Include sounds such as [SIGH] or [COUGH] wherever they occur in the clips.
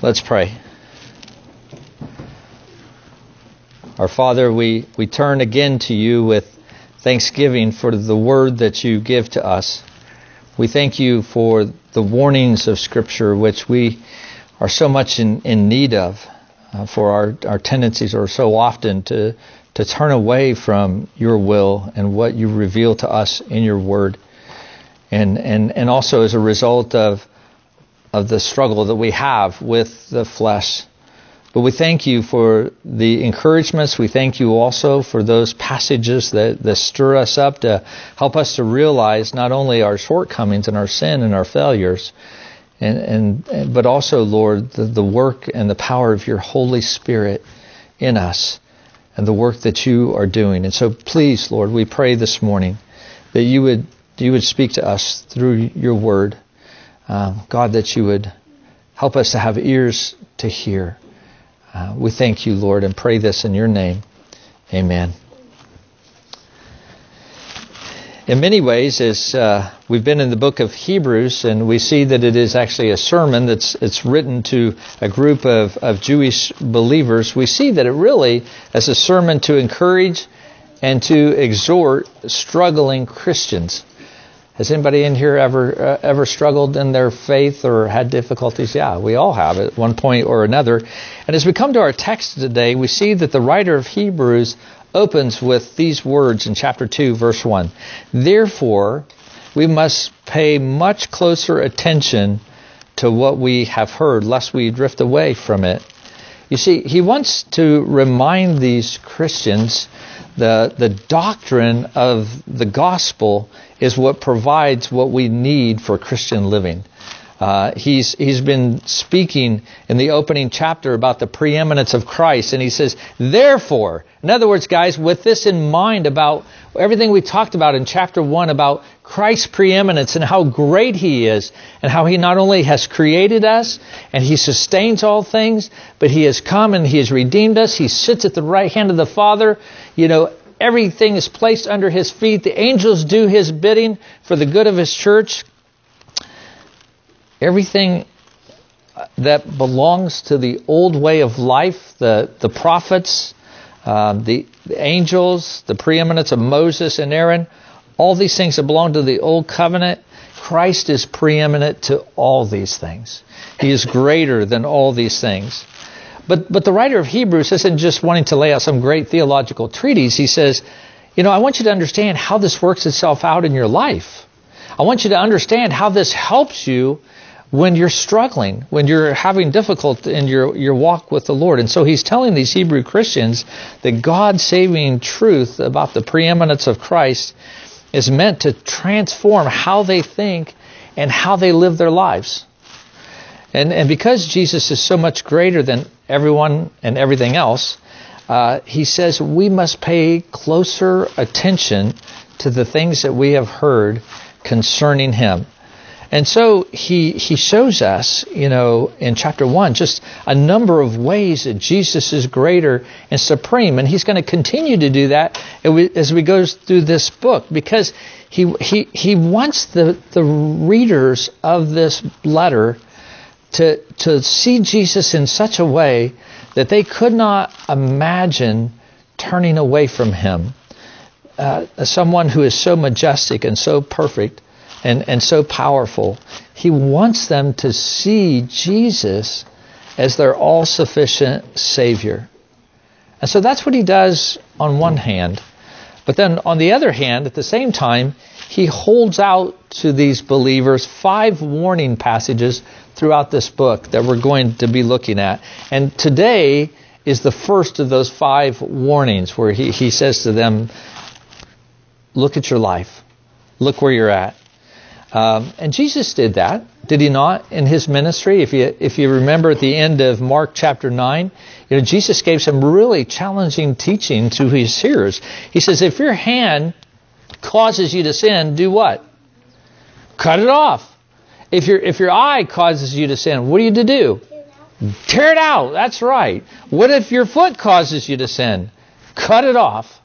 Let's pray. Our Father, we, we turn again to you with thanksgiving for the word that you give to us. We thank you for the warnings of Scripture, which we are so much in, in need of. Uh, for our, our tendencies are so often to, to turn away from your will and what you reveal to us in your word. And, and, and also as a result of, of the struggle that we have with the flesh. But we thank you for the encouragements. We thank you also for those passages that, that stir us up to help us to realize not only our shortcomings and our sin and our failures, and, and but also, Lord, the, the work and the power of your Holy Spirit in us and the work that you are doing. And so please, Lord, we pray this morning that you would you would speak to us through your word. Um, God, that you would help us to have ears to hear. Uh, we thank you, Lord, and pray this in your name. Amen. In many ways, as uh, we've been in the book of Hebrews, and we see that it is actually a sermon that's it's written to a group of, of Jewish believers, we see that it really is a sermon to encourage and to exhort struggling Christians. Has anybody in here ever uh, ever struggled in their faith or had difficulties? Yeah, we all have at one point or another. And as we come to our text today, we see that the writer of Hebrews opens with these words in chapter 2 verse 1. Therefore, we must pay much closer attention to what we have heard lest we drift away from it. You see, he wants to remind these Christians the, the doctrine of the gospel is what provides what we need for Christian living. Uh, he's he's been speaking in the opening chapter about the preeminence of Christ, and he says, therefore, in other words, guys, with this in mind about everything we talked about in chapter one about Christ's preeminence and how great He is, and how He not only has created us and He sustains all things, but He has come and He has redeemed us. He sits at the right hand of the Father. You know, everything is placed under His feet. The angels do His bidding for the good of His church everything that belongs to the old way of life, the, the prophets, um, the, the angels, the preeminence of Moses and Aaron, all these things that belong to the old covenant, Christ is preeminent to all these things. He is greater than all these things. But, but the writer of Hebrews isn't just wanting to lay out some great theological treatise. He says, you know, I want you to understand how this works itself out in your life. I want you to understand how this helps you when you're struggling, when you're having difficulty in your, your walk with the Lord. And so he's telling these Hebrew Christians that God's saving truth about the preeminence of Christ is meant to transform how they think and how they live their lives. And, and because Jesus is so much greater than everyone and everything else, uh, he says we must pay closer attention to the things that we have heard concerning him. And so he, he shows us, you know, in chapter 1, just a number of ways that Jesus is greater and supreme. And he's going to continue to do that as we go through this book because he, he, he wants the, the readers of this letter to, to see Jesus in such a way that they could not imagine turning away from him. Uh, someone who is so majestic and so perfect and, and so powerful. He wants them to see Jesus as their all sufficient Savior. And so that's what he does on one hand. But then on the other hand, at the same time, he holds out to these believers five warning passages throughout this book that we're going to be looking at. And today is the first of those five warnings where he, he says to them, Look at your life. Look where you're at. Um, and Jesus did that, did he not, in his ministry? If you if you remember at the end of Mark chapter nine, you know Jesus gave some really challenging teaching to his hearers. He says, if your hand causes you to sin, do what? Cut it off. If your if your eye causes you to sin, what are you to do? Tear it out. That's right. What if your foot causes you to sin? Cut it off.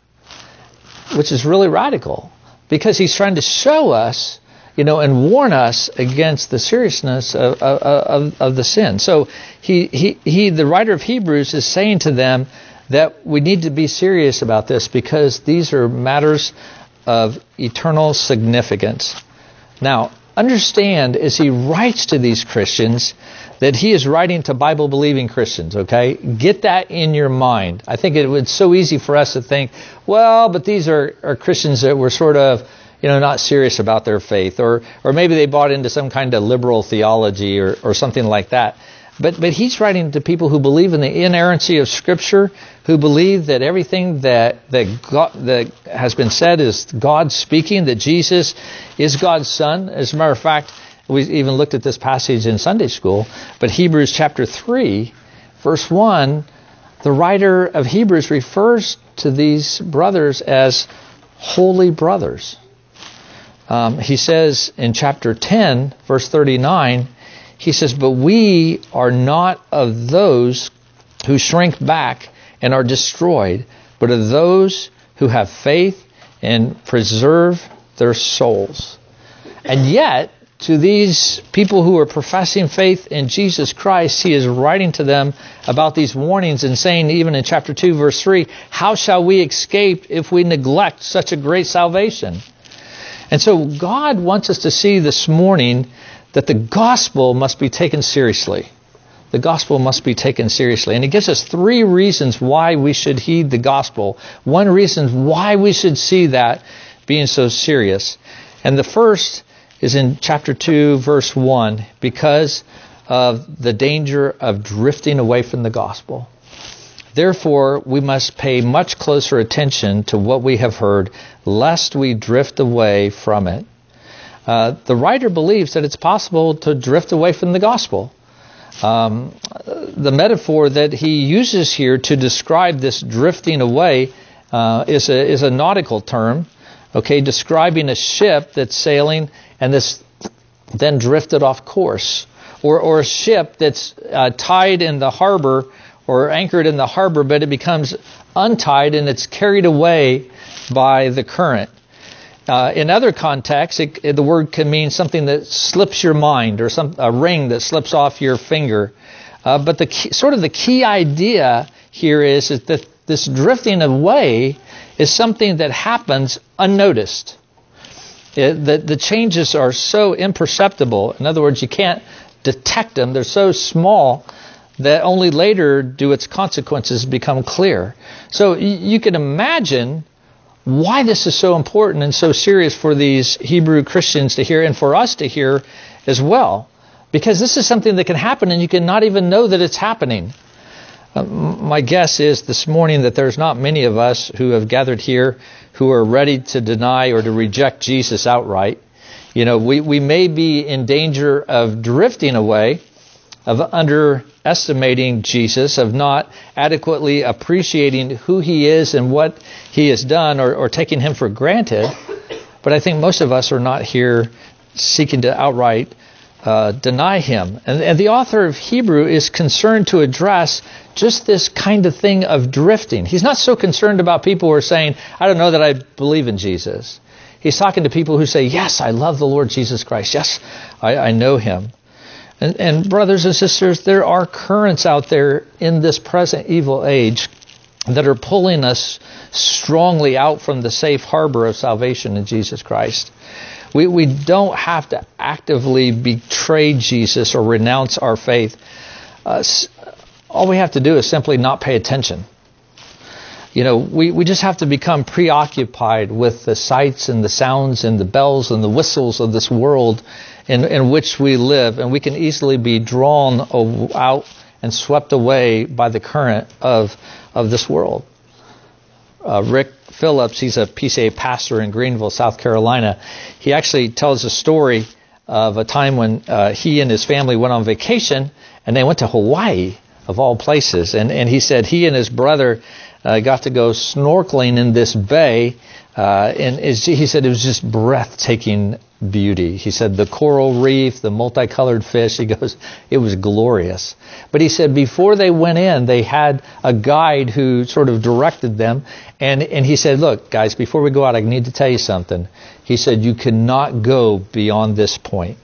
Which is really radical because he's trying to show us you know, and warn us against the seriousness of, of, of, of the sin. So he, he, he, the writer of Hebrews is saying to them that we need to be serious about this because these are matters of eternal significance. Now, understand as he writes to these Christians that he is writing to Bible believing Christians, okay? Get that in your mind. I think it was so easy for us to think, well, but these are, are Christians that were sort of, you know, not serious about their faith, or, or maybe they bought into some kind of liberal theology or, or something like that. But, but he's writing to people who believe in the inerrancy of Scripture, who believe that everything that, that, God, that has been said is God speaking, that Jesus is God's Son. As a matter of fact, we even looked at this passage in Sunday school, but Hebrews chapter 3, verse 1, the writer of Hebrews refers to these brothers as holy brothers. Um, he says in chapter 10, verse 39, he says, But we are not of those who shrink back and are destroyed, but of those who have faith and preserve their souls. And yet, to these people who are professing faith in Jesus Christ, he is writing to them about these warnings and saying, even in chapter 2, verse 3, How shall we escape if we neglect such a great salvation? And so God wants us to see this morning that the gospel must be taken seriously. The gospel must be taken seriously. And he gives us three reasons why we should heed the gospel. One reason why we should see that being so serious. And the first is in chapter 2, verse 1, because of the danger of drifting away from the gospel. Therefore, we must pay much closer attention to what we have heard, lest we drift away from it. Uh, the writer believes that it's possible to drift away from the gospel. Um, the metaphor that he uses here to describe this drifting away uh, is, a, is a nautical term, okay, describing a ship that's sailing and this then drifted off course, or, or a ship that's uh, tied in the harbor or anchored in the harbor, but it becomes untied and it's carried away by the current. Uh, in other contexts, it, it, the word can mean something that slips your mind or some a ring that slips off your finger. Uh, but the key, sort of the key idea here is, that this drifting away is something that happens unnoticed. It, the, the changes are so imperceptible. In other words, you can't detect them. They're so small that only later do its consequences become clear. So you can imagine why this is so important and so serious for these Hebrew Christians to hear and for us to hear as well. Because this is something that can happen and you can not even know that it's happening. Uh, my guess is this morning that there's not many of us who have gathered here who are ready to deny or to reject Jesus outright. You know, we, we may be in danger of drifting away, of underestimating Jesus, of not adequately appreciating who he is and what he has done or, or taking him for granted. But I think most of us are not here seeking to outright uh, deny him. And, and, the author of Hebrew is concerned to address just this kind of thing of drifting. He's not so concerned about people who are saying, I don't know that I believe in Jesus. He's talking to people who say, Yes, I love the Lord Jesus Christ. Yes, I, I know him. And, and brothers and sisters, there are currents out there in this present evil age that are pulling us strongly out from the safe harbor of salvation in Jesus Christ. We, we don't have to actively betray Jesus or renounce our faith. Uh, all we have to do is simply not pay attention. You know, we, we just have to become preoccupied with the sights and the sounds and the bells and the whistles of this world in, in which we live, and we can easily be drawn out and swept away by the current of, of this world. Uh, Rick Phillips, he's a PCA pastor in Greenville, South Carolina. He actually tells a story of a time when uh, he and his family went on vacation and they went to Hawaii, of all places. And, and he said he and his brother uh, got to go snorkeling in this bay Uh, and he said it was just breathtaking beauty. He said the coral reef, the multicolored fish, he [LAUGHS] goes, it was glorious. But he said before they went in, they had a guide who sort of directed them. And, and he said, look, guys, before we go out, I need to tell you something. He said, you cannot go beyond this point.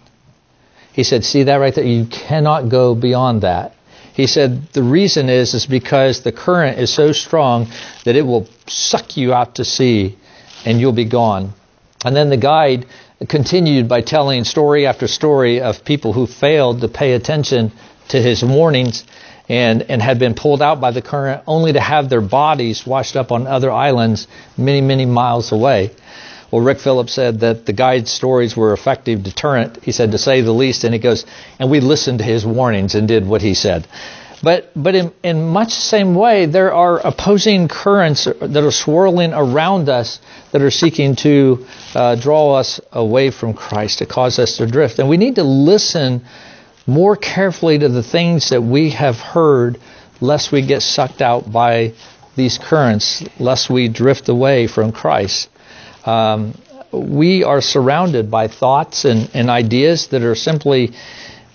He said, see that right there? You cannot go beyond that. He said the reason is is because the current is so strong that it will suck you out to sea and you'll be gone. And then the guide continued by telling story after story of people who failed to pay attention to his warnings and, and had been pulled out by the current only to have their bodies washed up on other islands many, many miles away. Well, Rick Phillips said that the guide's stories were effective deterrent, he said, to say the least, and he goes, and we listened to his warnings and did what he said. But, but in, in much the same way, there are opposing currents that are swirling around us that are seeking to uh, draw us away from Christ, to cause us to drift. And we need to listen more carefully to the things that we have heard, lest we get sucked out by these currents, lest we drift away from Christ. Um, we are surrounded by thoughts and, and ideas that are simply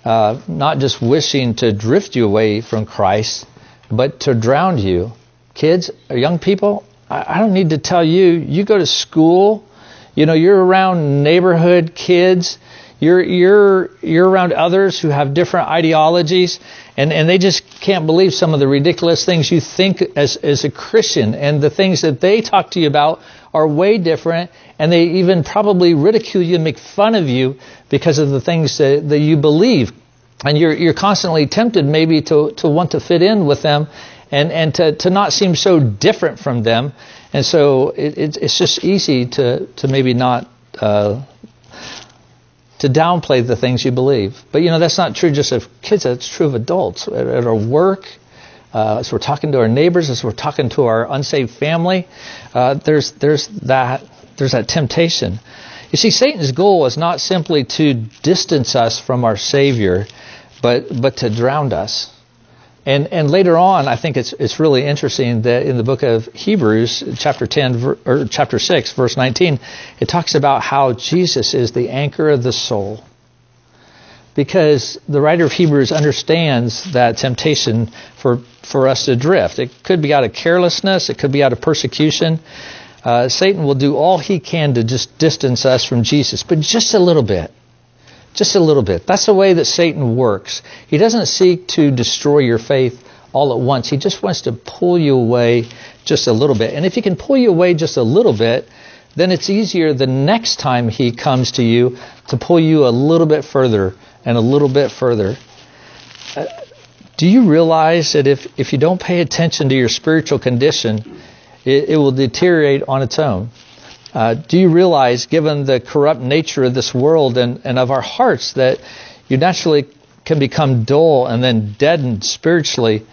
uh, not just wishing to drift you away from Christ, but to drown you. Kids, young people, I, I don't need to tell you, you go to school, you know, you're around neighborhood kids, you're, you're, you're around others who have different ideologies, and, and they just can't believe some of the ridiculous things you think as, as a Christian, and the things that they talk to you about are way different, and they even probably ridicule you and make fun of you because of the things that, that you believe. And you're, you're constantly tempted maybe to, to want to fit in with them and, and to, to not seem so different from them. And so it, it, it's just easy to, to maybe not uh, to downplay the things you believe. But you know that's not true just of kids. That's true of adults at, at our work, uh, as we're talking to our neighbors, as we're talking to our unsaved family, uh, there's there's that there's that temptation. You see, Satan's goal is not simply to distance us from our Savior, but but to drown us. And and later on, I think it's it's really interesting that in the book of Hebrews, chapter ten or chapter six, verse nineteen, it talks about how Jesus is the anchor of the soul because the writer of Hebrews understands that temptation for, for us to drift. It could be out of carelessness, it could be out of persecution. Uh, Satan will do all he can to just distance us from Jesus, but just a little bit. Just a little bit. That's the way that Satan works. He doesn't seek to destroy your faith all at once. He just wants to pull you away just a little bit. And if he can pull you away just a little bit, then it's easier the next time he comes to you to pull you a little bit further and a little bit further. Uh, do you realize that if, if you don't pay attention to your spiritual condition, it, it will deteriorate on its own? Uh, do you realize, given the corrupt nature of this world and, and of our hearts, that you naturally can become dull and then deadened spiritually,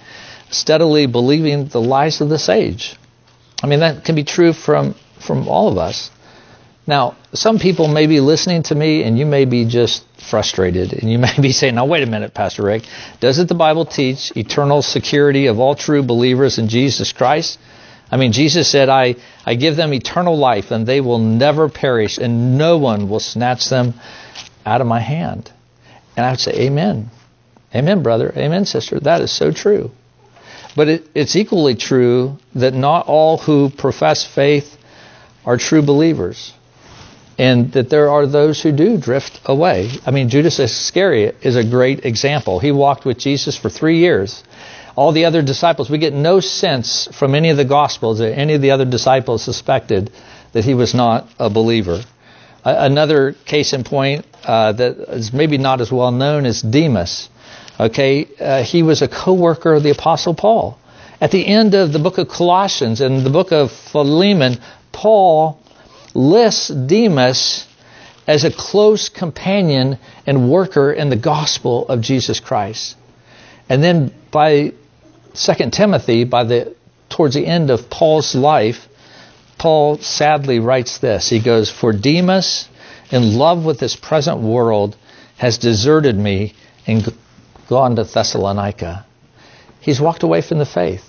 steadily believing the lies of this age? I mean, that can be true from, from all of us. Now, some people may be listening to me and you may be just frustrated and you [LAUGHS] may be saying, now wait a minute, Pastor Rick, doesn't the Bible teach eternal security of all true believers in Jesus Christ? I mean, Jesus said, I, I give them eternal life and they will never perish and no one will snatch them out of my hand. And I would say, Amen. Amen, brother. Amen, sister. That is so true. But it, it's equally true that not all who profess faith are true believers and that there are those who do drift away. I mean, Judas Iscariot is a great example. He walked with Jesus for three years. All the other disciples, we get no sense from any of the Gospels that any of the other disciples suspected that he was not a believer. another case in point uh, that is maybe not as well known is Demas. Okay, uh, he was a co-worker of the Apostle Paul. At the end of the book of Colossians and the book of Philemon, Paul lists Demas as a close companion and worker in the gospel of Jesus Christ. And then by 2 Timothy, by the towards the end of Paul's life, Paul sadly writes this. He goes, For Demas, in love with this present world, has deserted me and gone to Thessalonica. He's walked away from the faith.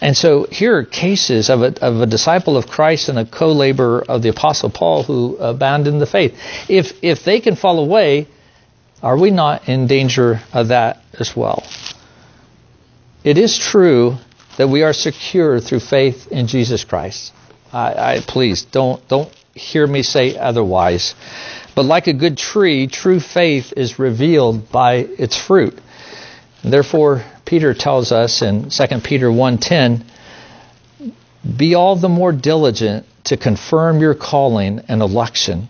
And so here are cases of a, of a disciple of Christ and a co-laborer of the Apostle Paul who abandoned the faith. If, if they can fall away, are we not in danger of that as well? It is true that we are secure through faith in Jesus Christ. I, I please don't don't hear me say otherwise. But like a good tree, true faith is revealed by its fruit. Therefore, Peter tells us in 2 Peter 1:10, "Be all the more diligent to confirm your calling and election,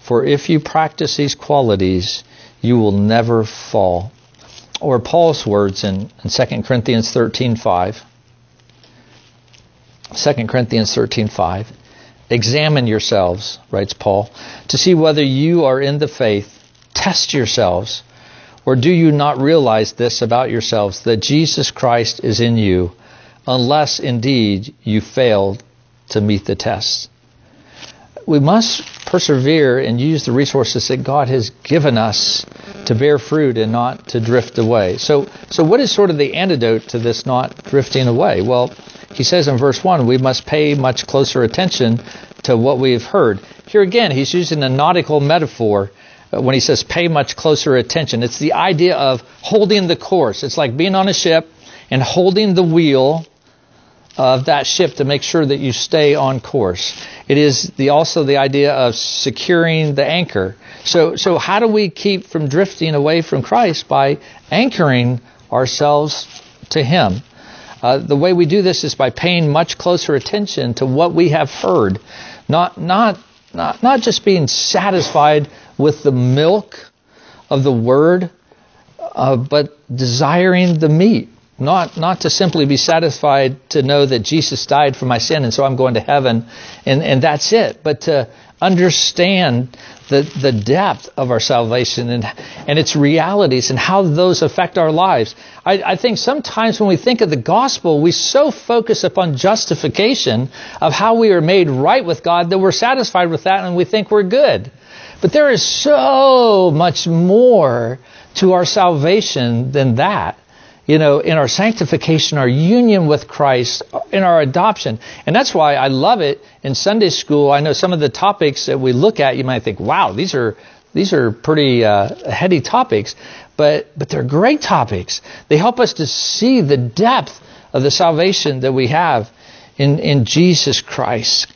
for if you practice these qualities, you will never fall." Or Paul's words in, in 2 Corinthians 13:5. 2 Corinthians 13:5. Examine yourselves, writes Paul, to see whether you are in the faith. Test yourselves. Or do you not realize this about yourselves, that Jesus Christ is in you, unless indeed you fail to meet the test? We must persevere and use the resources that God has given us to bear fruit and not to drift away. So, so what is sort of the antidote to this not drifting away? Well, he says in verse 1, we must pay much closer attention to what we've heard. Here again, he's using a nautical metaphor uh, when he says pay much closer attention. It's the idea of holding the course. It's like being on a ship and holding the wheel of that ship to make sure that you stay on course. It is the, also the idea of securing the anchor. So, so how do we keep from drifting away from Christ by anchoring ourselves to Him? Uh, the way we do this is by paying much closer attention to what we have heard, not not not not just being satisfied with the milk of the word, uh, but desiring the meat. Not not to simply be satisfied to know that Jesus died for my sin and so I'm going to heaven and, and that's it, but to understand the, the depth of our salvation and, and its realities and how those affect our lives. I, I think sometimes when we think of the gospel, we so focus upon justification of how we are made right with God that we're satisfied with that and we think we're good. But there is so much more to our salvation than that you know, in our sanctification, our union with Christ, in our adoption. And that's why I love it in Sunday school. I know some of the topics that we look at, you might think, wow, these are, these are pretty uh, heady topics, but, but they're great topics. They help us to see the depth of the salvation that we have in, in Jesus Christ.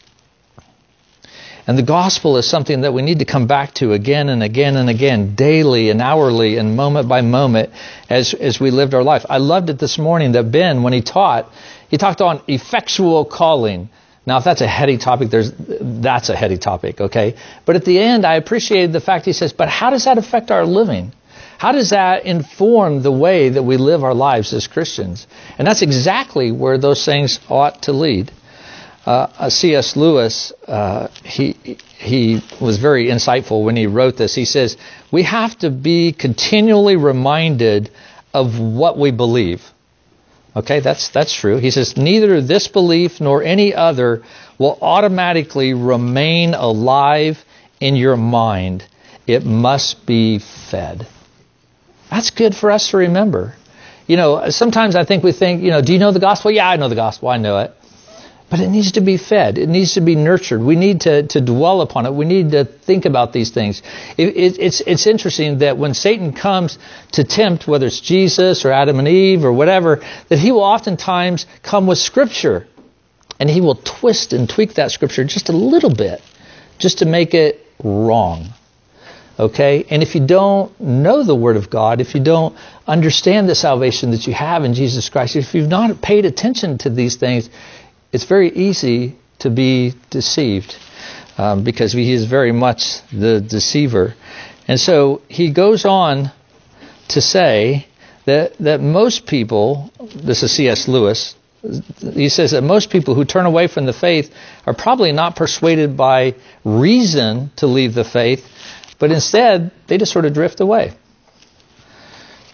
And the gospel is something that we need to come back to again and again and again, daily and hourly and moment by moment as, as we lived our life. I loved it this morning that Ben, when he taught, he talked on effectual calling. Now, if that's a heady topic, there's, that's a heady topic, okay? But at the end, I appreciated the fact he says, but how does that affect our living? How does that inform the way that we live our lives as Christians? And that's exactly where those things ought to lead. Uh, C.S. Lewis, uh, he he was very insightful when he wrote this. He says we have to be continually reminded of what we believe. Okay, that's that's true. He says neither this belief nor any other will automatically remain alive in your mind. It must be fed. That's good for us to remember. You know, sometimes I think we think, you know, do you know the gospel? Yeah, I know the gospel. I know it. But it needs to be fed. It needs to be nurtured. We need to, to dwell upon it. We need to think about these things. It, it, it's, it's interesting that when Satan comes to tempt, whether it's Jesus or Adam and Eve or whatever, that he will oftentimes come with Scripture. And he will twist and tweak that Scripture just a little bit, just to make it wrong. Okay? And if you don't know the Word of God, if you don't understand the salvation that you have in Jesus Christ, if you've not paid attention to these things, it's very easy to be deceived um, because he is very much the deceiver. And so he goes on to say that, that most people, this is C.S. Lewis, he says that most people who turn away from the faith are probably not persuaded by reason to leave the faith, but instead they just sort of drift away.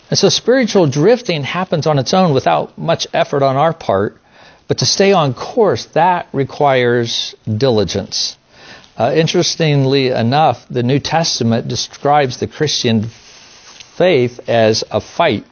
And so spiritual drifting happens on its own without much effort on our part. But to stay on course, that requires diligence. Uh, interestingly enough, the New Testament describes the Christian faith as a fight.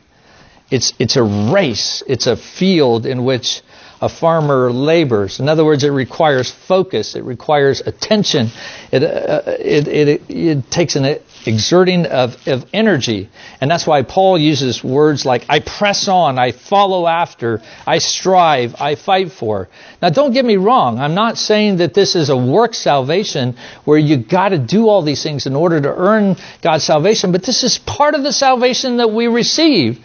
It's, it's a race. It's a field in which a farmer labors. In other words, it requires focus, it requires attention, it, uh, it, it, it, takes an exerting of, of energy. And that's why Paul uses words like, I press on, I follow after, I strive, I fight for. Now, don't get me wrong, I'm not saying that this is a work salvation where you got to do all these things in order to earn God's salvation, but this is part of the salvation that we receive.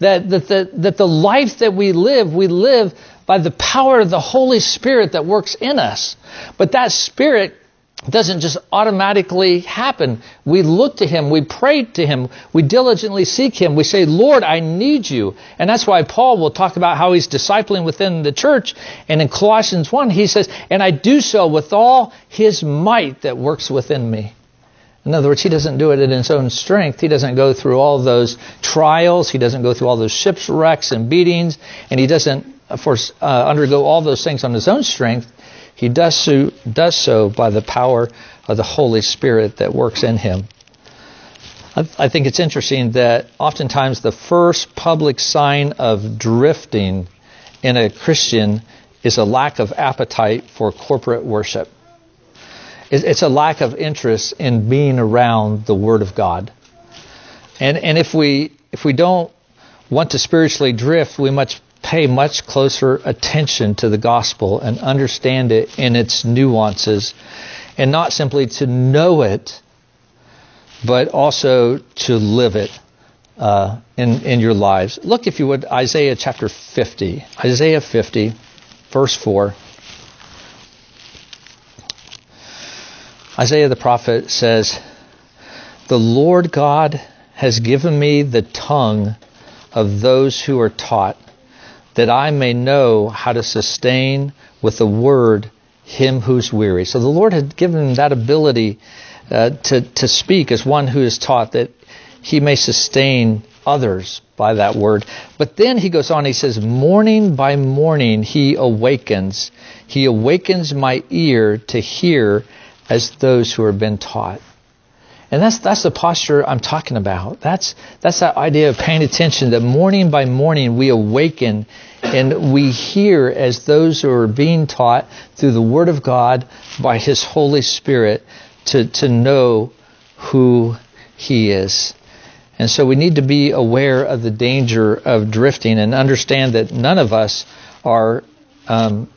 That, that, the, that the life that we live, we live by the power of the Holy Spirit that works in us. But that Spirit doesn't just automatically happen. We look to Him, we pray to Him, we diligently seek Him, we say, Lord, I need you. And that's why Paul will talk about how he's discipling within the church. And in Colossians 1, he says, And I do so with all His might that works within me. In other words, he doesn't do it in his own strength. He doesn't go through all those trials. He doesn't go through all those shipwrecks and beatings. And he doesn't, course, uh, undergo all those things on his own strength. He does so, does so by the power of the Holy Spirit that works in him. I, I think it's interesting that oftentimes the first public sign of drifting in a Christian is a lack of appetite for corporate worship. It's a lack of interest in being around the Word of God. And, and if, we, if we don't want to spiritually drift, we must pay much closer attention to the gospel and understand it in its nuances, and not simply to know it, but also to live it uh, in, in your lives. Look, if you would, Isaiah chapter 50. Isaiah 50, verse 4. Isaiah the prophet says, The Lord God has given me the tongue of those who are taught, that I may know how to sustain with the word him who's weary. So the Lord had given him that ability uh, to, to speak as one who is taught that he may sustain others by that word. But then he goes on, he says, Morning by morning he awakens. He awakens my ear to hear as those who have been taught. And that's that's the posture I'm talking about. That's that's that idea of paying attention that morning by morning we awaken and we hear as those who are being taught through the Word of God by His Holy Spirit to, to know who He is. And so we need to be aware of the danger of drifting and understand that none of us are um,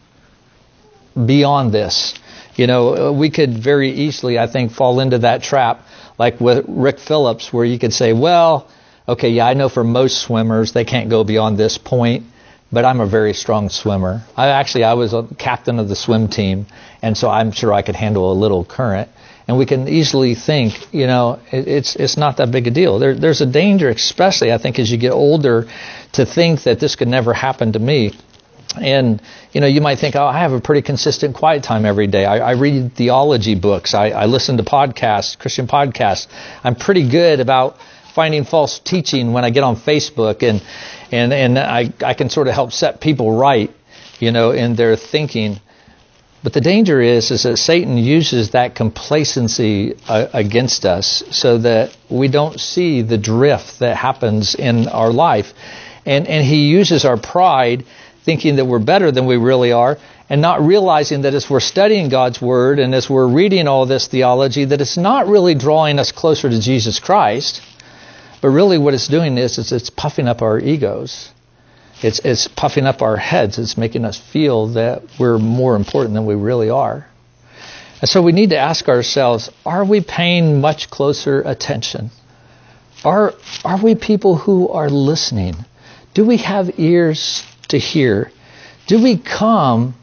beyond this. You know, we could very easily, I think, fall into that trap, like with Rick Phillips, where you could say, well, okay, yeah, I know for most swimmers, they can't go beyond this point, but I'm a very strong swimmer. I actually, I was a captain of the swim team, and so I'm sure I could handle a little current. And we can easily think, you know, it, it's it's not that big a deal. There, there's a danger, especially I think as you get older, to think that this could never happen to me. And you know, you might think, oh, I have a pretty consistent quiet time every day. I, I read theology books. I, I listen to podcasts, Christian podcasts. I'm pretty good about finding false teaching when I get on Facebook, and and and I I can sort of help set people right, you know, in their thinking. But the danger is is that Satan uses that complacency uh, against us, so that we don't see the drift that happens in our life, and and he uses our pride thinking that we're better than we really are, and not realizing that as we're studying God's Word and as we're reading all this theology, that it's not really drawing us closer to Jesus Christ, but really what it's doing is, is it's puffing up our egos. It's, it's puffing up our heads. It's making us feel that we're more important than we really are. And so we need to ask ourselves, are we paying much closer attention? Are, are we people who are listening? Do we have ears to hear? Do we come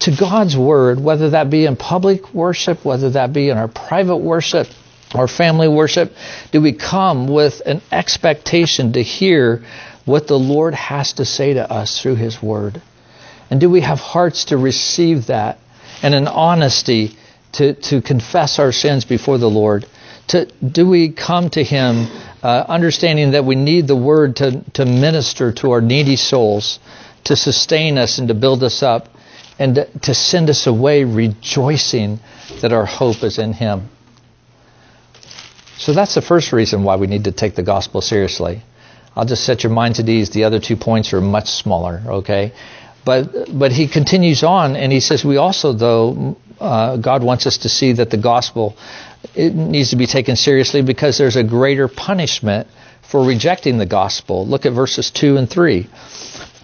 to God's Word, whether that be in public worship, whether that be in our private worship or family worship? Do we come with an expectation to hear what the Lord has to say to us through His Word? And do we have hearts to receive that and an honesty to, to confess our sins before the Lord? To, do we come to Him uh, understanding that we need the Word to, to minister to our needy souls, to sustain us and to build us up, and to send us away rejoicing that our hope is in Him. So that's the first reason why we need to take the gospel seriously. I'll just set your minds at ease. The other two points are much smaller, okay? But but he continues on and he says we also though uh, God wants us to see that the gospel it needs to be taken seriously because there's a greater punishment for rejecting the gospel. Look at verses 2 and 3.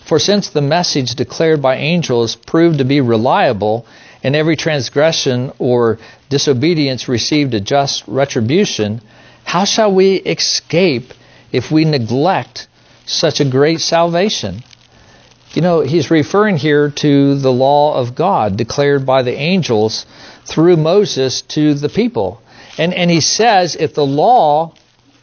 For since the message declared by angels proved to be reliable, and every transgression or disobedience received a just retribution, how shall we escape if we neglect such a great salvation? You know, he's referring here to the law of God declared by the angels through Moses to the people. And, and he says if the law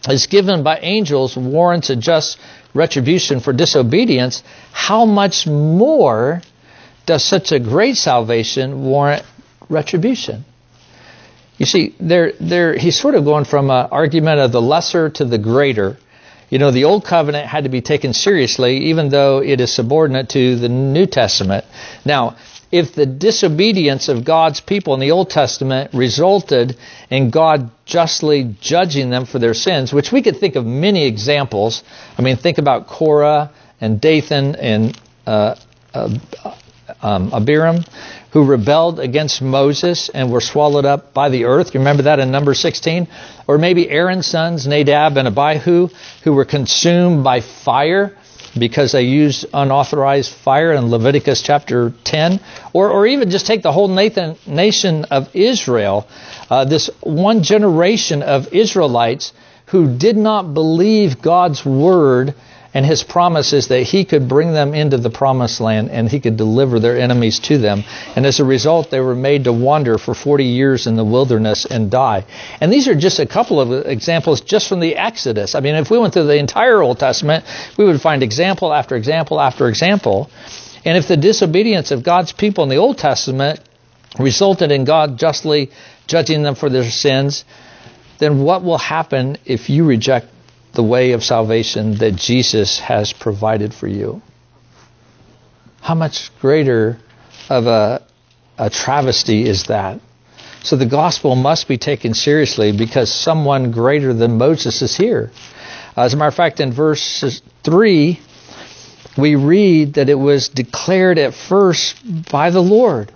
is given by angels warrants a just retribution for disobedience, how much more does such a great salvation warrant retribution? You see, there, there, he's sort of going from an argument of the lesser to the greater. You know, the Old Covenant had to be taken seriously, even though it is subordinate to the New Testament. Now, if the disobedience of God's people in the Old Testament resulted in God justly judging them for their sins, which we could think of many examples. I mean, think about Korah and Dathan and uh, uh, um, Abiram, who rebelled against Moses and were swallowed up by the earth. You remember that in number 16? Or maybe Aaron's sons, Nadab and Abihu, who were consumed by fire because they used unauthorized fire in Leviticus chapter 10. Or, or even just take the whole Nathan, nation of Israel, uh, this one generation of Israelites who did not believe God's word and his promise is that he could bring them into the promised land and he could deliver their enemies to them. And as a result, they were made to wander for 40 years in the wilderness and die. And these are just a couple of examples just from the Exodus. I mean, if we went through the entire Old Testament, we would find example after example after example. And if the disobedience of God's people in the Old Testament resulted in God justly judging them for their sins, then what will happen if you reject the way of salvation that Jesus has provided for you. How much greater of a, a travesty is that? So the gospel must be taken seriously because someone greater than Moses is here. As a matter of fact, in verse 3, we read that it was declared at first by the Lord.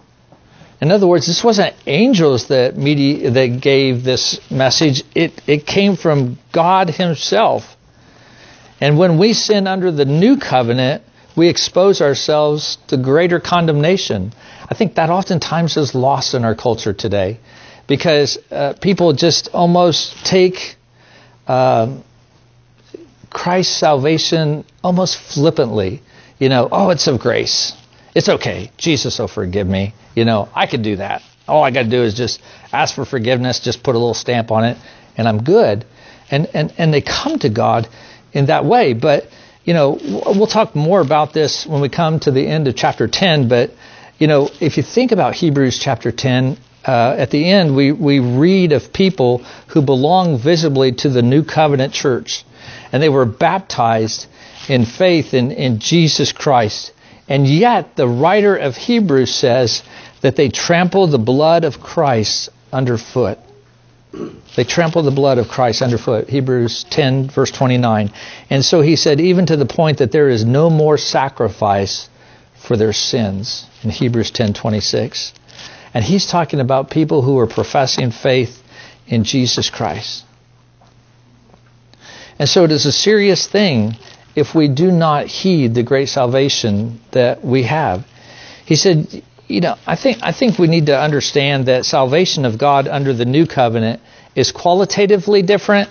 In other words, this wasn't angels that medi- that gave this message. It it came from God Himself. And when we sin under the new covenant, we expose ourselves to greater condemnation. I think that oftentimes is lost in our culture today, because uh, people just almost take uh, Christ's salvation almost flippantly. You know, oh, it's of grace. It's okay. Jesus will forgive me. You know, I could do that. All I got to do is just ask for forgiveness, just put a little stamp on it, and I'm good. And and and they come to God in that way. But you know, we'll talk more about this when we come to the end of chapter 10. But you know, if you think about Hebrews chapter 10, uh, at the end we we read of people who belong visibly to the new covenant church, and they were baptized in faith in in Jesus Christ. And yet, the writer of Hebrews says that they trample the blood of Christ underfoot. They trample the blood of Christ underfoot. Hebrews 10, verse 29. And so he said, even to the point that there is no more sacrifice for their sins in Hebrews 10, 26. And he's talking about people who are professing faith in Jesus Christ. And so it is a serious thing if we do not heed the great salvation that we have. He said, you know, I think I think we need to understand that salvation of God under the new covenant is qualitatively different,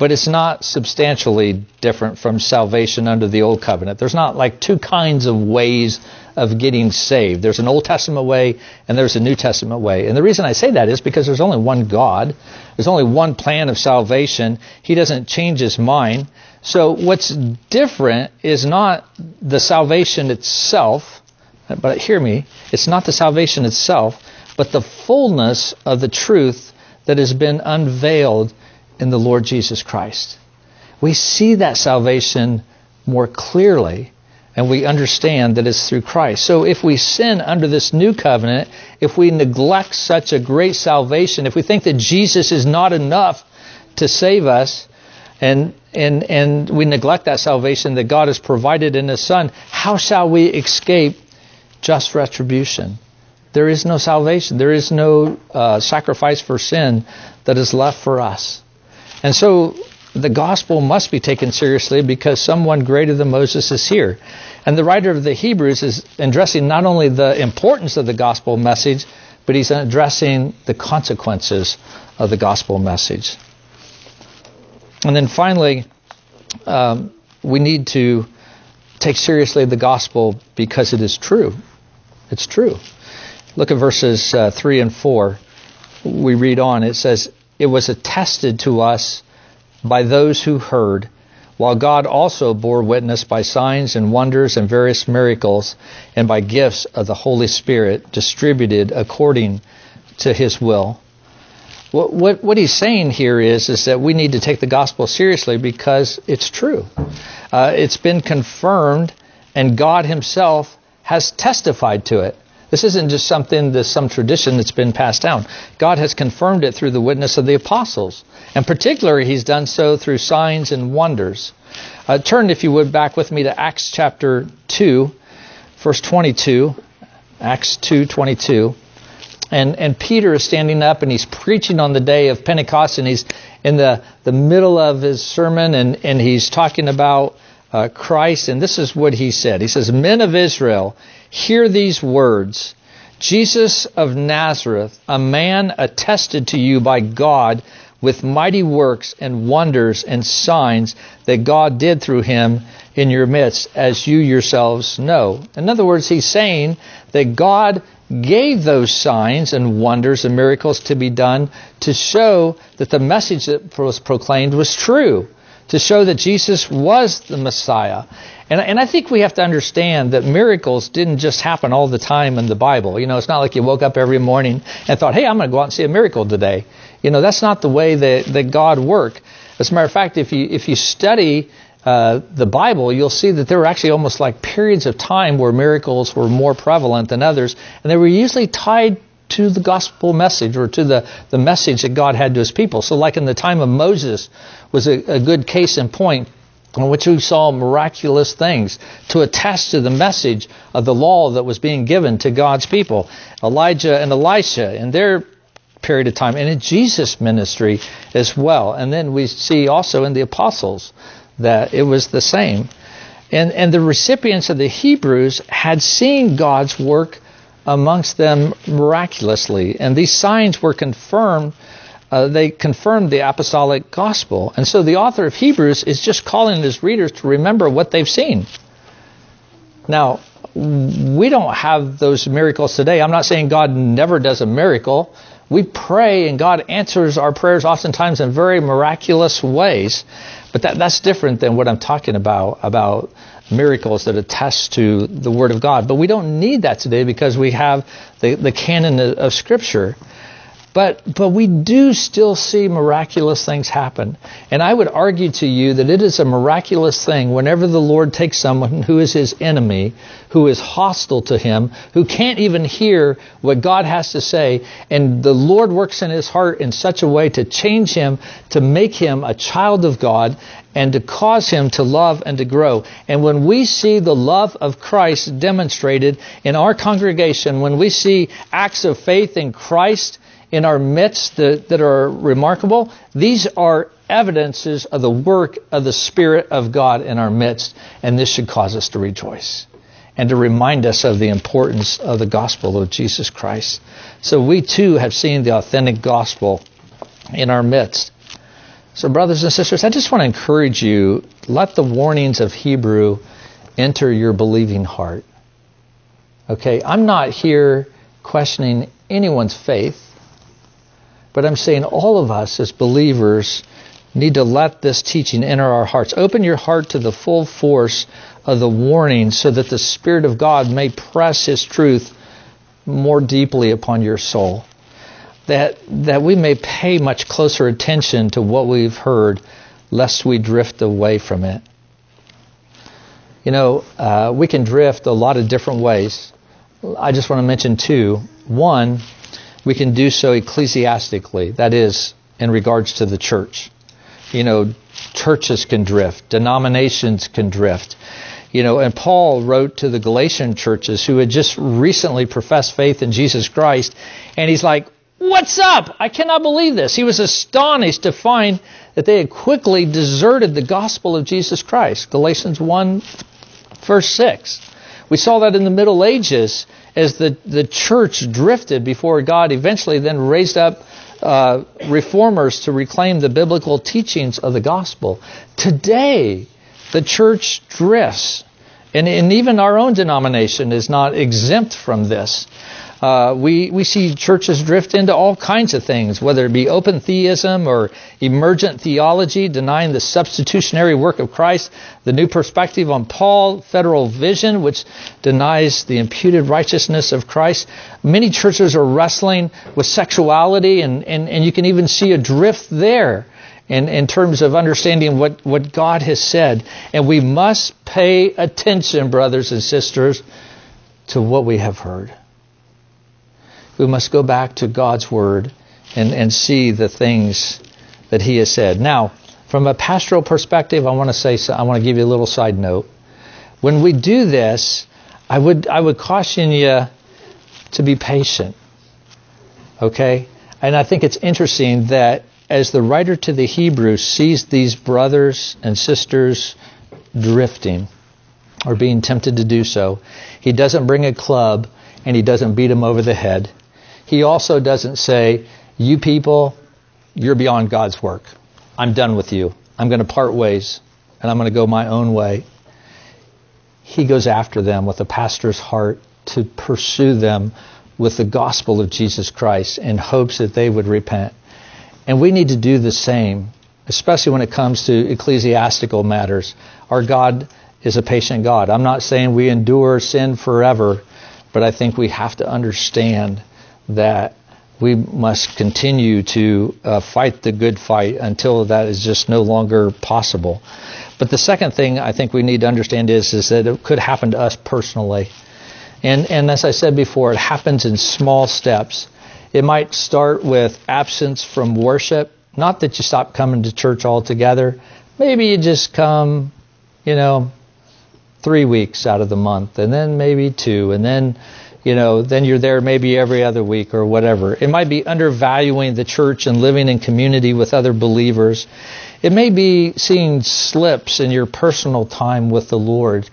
but it's not substantially different from salvation under the old covenant. There's not like two kinds of ways of getting saved. There's an Old Testament way and there's a New Testament way. And the reason I say that is because there's only one God. There's only one plan of salvation. He doesn't change his mind. So what's different is not the salvation itself, but hear me, it's not the salvation itself, but the fullness of the truth that has been unveiled in the Lord Jesus Christ. We see that salvation more clearly and we understand that it's through Christ. So if we sin under this new covenant, if we neglect such a great salvation, if we think that Jesus is not enough to save us, and and and we neglect that salvation that God has provided in His Son, how shall we escape just retribution. There is no salvation. There is no uh, sacrifice for sin that is left for us. And so the gospel must be taken seriously because someone greater than Moses is here. And the writer of the Hebrews is addressing not only the importance of the gospel message, but he's addressing the consequences of the gospel message. And then finally, um, we need to take seriously the gospel because it is true. It's true. Look at verses uh, 3 and 4. We read on. It says, It was attested to us by those who heard, while God also bore witness by signs and wonders and various miracles, and by gifts of the Holy Spirit distributed according to his will. What, what, what, he's saying here is, is that we need to take the gospel seriously because it's true. Uh, it's been confirmed, and God himself has testified to it. This isn't just something, that's some tradition that's been passed down. God has confirmed it through the witness of the apostles. And particularly, he's done so through signs and wonders. Uh, turn, if you would, back with me to Acts chapter 2, verse 22. Acts 2, 22. And, and Peter is standing up and he's preaching on the day of Pentecost and he's in the, the middle of his sermon and, and he's talking about uh, Christ. And this is what he said. He says, Men of Israel, hear these words. Jesus of Nazareth, a man attested to you by God with mighty works and wonders and signs that God did through him in your midst, as you yourselves know. In other words, he's saying that God gave those signs and wonders and miracles to be done to show that the message that was proclaimed was true, to show that Jesus was the Messiah. And, and I think we have to understand that miracles didn't just happen all the time in the Bible. You know, it's not like you woke up every morning and thought, hey, I'm going to go out and see a miracle today. You know, that's not the way that, that God worked. As a matter of fact, if you, if you study uh, the Bible, you'll see that there were actually almost like periods of time where miracles were more prevalent than others, and they were usually tied to the gospel message or to the, the message that God had to his people. So, like in the time of Moses, was a, a good case in point in which we saw miraculous things to attest to the message of the law that was being given to God's people. Elijah and Elisha in their period of time, and in Jesus' ministry as well. And then we see also in the apostles that it was the same. And, and the recipients of the Hebrews had seen God's work amongst them miraculously. And these signs were confirmed, uh, they confirmed the apostolic gospel. And so the author of Hebrews is just calling his readers to remember what they've seen. Now, we don't have those miracles today. I'm not saying God never does a miracle. We pray and God answers our prayers oftentimes in very miraculous ways. But that, that's different than what I'm talking about, about miracles that attest to the Word of God. But we don't need that today because we have the, the canon of Scripture. But, but we do still see miraculous things happen. And I would argue to you that it is a miraculous thing whenever the Lord takes someone who is his enemy, who is hostile to him, who can't even hear what God has to say, and the Lord works in his heart in such a way to change him, to make him a child of God, and to cause him to love and to grow. And when we see the love of Christ demonstrated in our congregation, when we see acts of faith in Christ, in our midst that, that are remarkable, these are evidences of the work of the Spirit of God in our midst, and this should cause us to rejoice and to remind us of the importance of the gospel of Jesus Christ. So we too have seen the authentic gospel in our midst. So, brothers and sisters, I just want to encourage you let the warnings of Hebrew enter your believing heart. Okay, I'm not here questioning anyone's faith. But I'm saying all of us as believers need to let this teaching enter our hearts. Open your heart to the full force of the warning so that the Spirit of God may press His truth more deeply upon your soul. That, that we may pay much closer attention to what we've heard, lest we drift away from it. You know, uh, we can drift a lot of different ways. I just want to mention two. One, we can do so ecclesiastically, that is, in regards to the church. You know, churches can drift, denominations can drift. You know, and Paul wrote to the Galatian churches who had just recently professed faith in Jesus Christ, and he's like, What's up? I cannot believe this. He was astonished to find that they had quickly deserted the gospel of Jesus Christ. Galatians 1, verse 6. We saw that in the Middle Ages as the, the church drifted before God, eventually then raised up uh, reformers to reclaim the biblical teachings of the gospel. Today, the church drifts. And, and even our own denomination is not exempt from this. Uh, we, we see churches drift into all kinds of things, whether it be open theism or emergent theology, denying the substitutionary work of Christ, the new perspective on Paul, federal vision, which denies the imputed righteousness of Christ. Many churches are wrestling with sexuality, and, and, and you can even see a drift there in, in terms of understanding what, what God has said. And we must pay attention, brothers and sisters, to what we have heard we must go back to God's Word and, and see the things that He has said. Now, from a pastoral perspective, I want to say I want to give you a little side note. When we do this, I would I would caution you to be patient. Okay? And I think it's interesting that as the writer to the Hebrews sees these brothers and sisters drifting or being tempted to do so, he doesn't bring a club and he doesn't beat them over the head. He also doesn't say, You people, you're beyond God's work. I'm done with you. I'm going to part ways and I'm going to go my own way. He goes after them with a pastor's heart to pursue them with the gospel of Jesus Christ in hopes that they would repent. And we need to do the same, especially when it comes to ecclesiastical matters. Our God is a patient God. I'm not saying we endure sin forever, but I think we have to understand that we must continue to uh, fight the good fight until that is just no longer possible. But the second thing I think we need to understand is, is that it could happen to us personally. And, and as I said before, it happens in small steps. It might start with absence from worship. Not that you stop coming to church altogether. Maybe you just come, you know, three weeks out of the month, and then maybe two, and then you know, then you're there maybe every other week or whatever. It might be undervaluing the church and living in community with other believers. It may be seeing slips in your personal time with the Lord.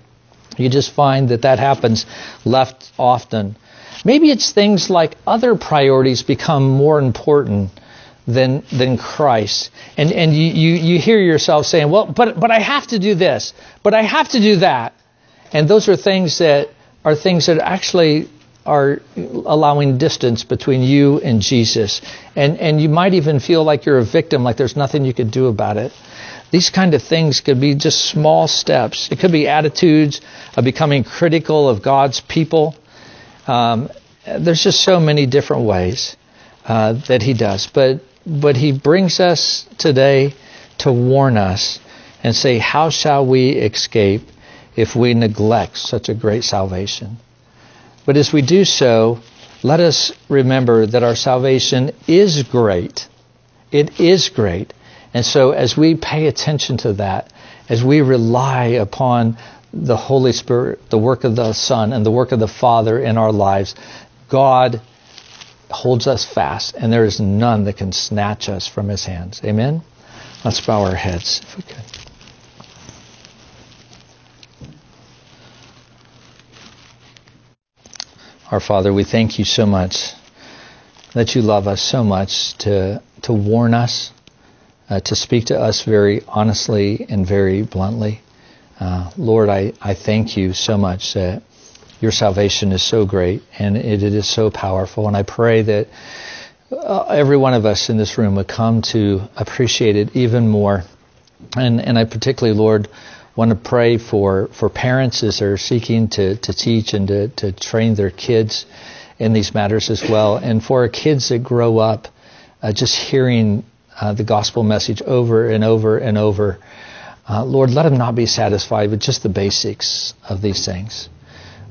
You just find that that happens left often. Maybe it's things like other priorities become more important than than Christ. And and you, you, you hear yourself saying, Well, but but I have to do this, but I have to do that. And those are things that are things that actually are allowing distance between you and Jesus. And, and you might even feel like you're a victim, like there's nothing you could do about it. These kind of things could be just small steps. It could be attitudes of becoming critical of God's people. Um, there's just so many different ways uh, that He does. But, but He brings us today to warn us and say, How shall we escape if we neglect such a great salvation? But as we do so, let us remember that our salvation is great. It is great. And so as we pay attention to that, as we rely upon the Holy Spirit, the work of the Son, and the work of the Father in our lives, God holds us fast, and there is none that can snatch us from His hands. Amen? Let's bow our heads if we could. Our Father, we thank you so much that you love us so much to, to warn us, uh, to speak to us very honestly and very bluntly. Uh, Lord, I, I thank you so much that your salvation is so great and it, it is so powerful. And I pray that uh, every one of us in this room would come to appreciate it even more. And, and I particularly, Lord, want to pray for, for parents as they're seeking to, to teach and to, to train their kids in these matters as well. And for our kids that grow up uh, just hearing uh, the gospel message over and over and over, uh, Lord, let them not be satisfied with just the basics of these things.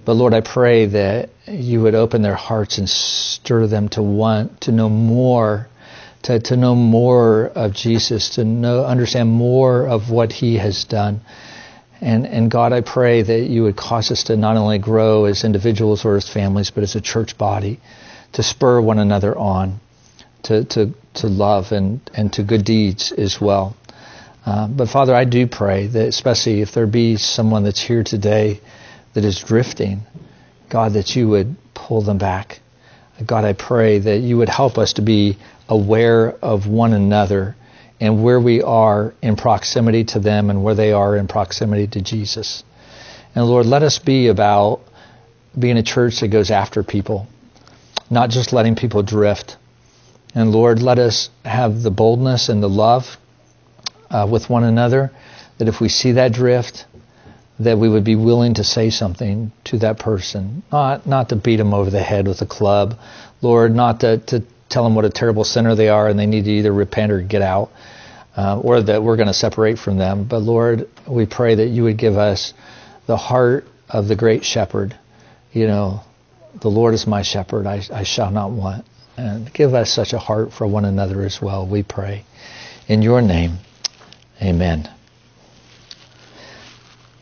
But Lord, I pray that you would open their hearts and stir them to want to know more to, to know more of Jesus, to know, understand more of what he has done, And, and God, I pray that you would cause us to not only grow as individuals or as families, but as a church body, to spur one another on, to, to, to love and, and to good deeds as well. Uh, but Father, I do pray that especially if there be someone that's here today that is drifting, God, that you would pull them back. God, I pray that you would help us to be aware of one another and where we are in proximity to them and where they are in proximity to Jesus. And Lord, let us be about being a church that goes after people, not just letting people drift. And Lord, let us have the boldness and the love uh, with one another that if we see that drift, that we would be willing to say something to that person, not not to beat them over the head with a club, Lord, not to, to tell them what a terrible sinner they are and they need to either repent or get out, uh, or that we're going to separate from them. But Lord, we pray that you would give us the heart of the great shepherd. You know, the Lord is my shepherd; I, I shall not want. And give us such a heart for one another as well. We pray in your name. Amen.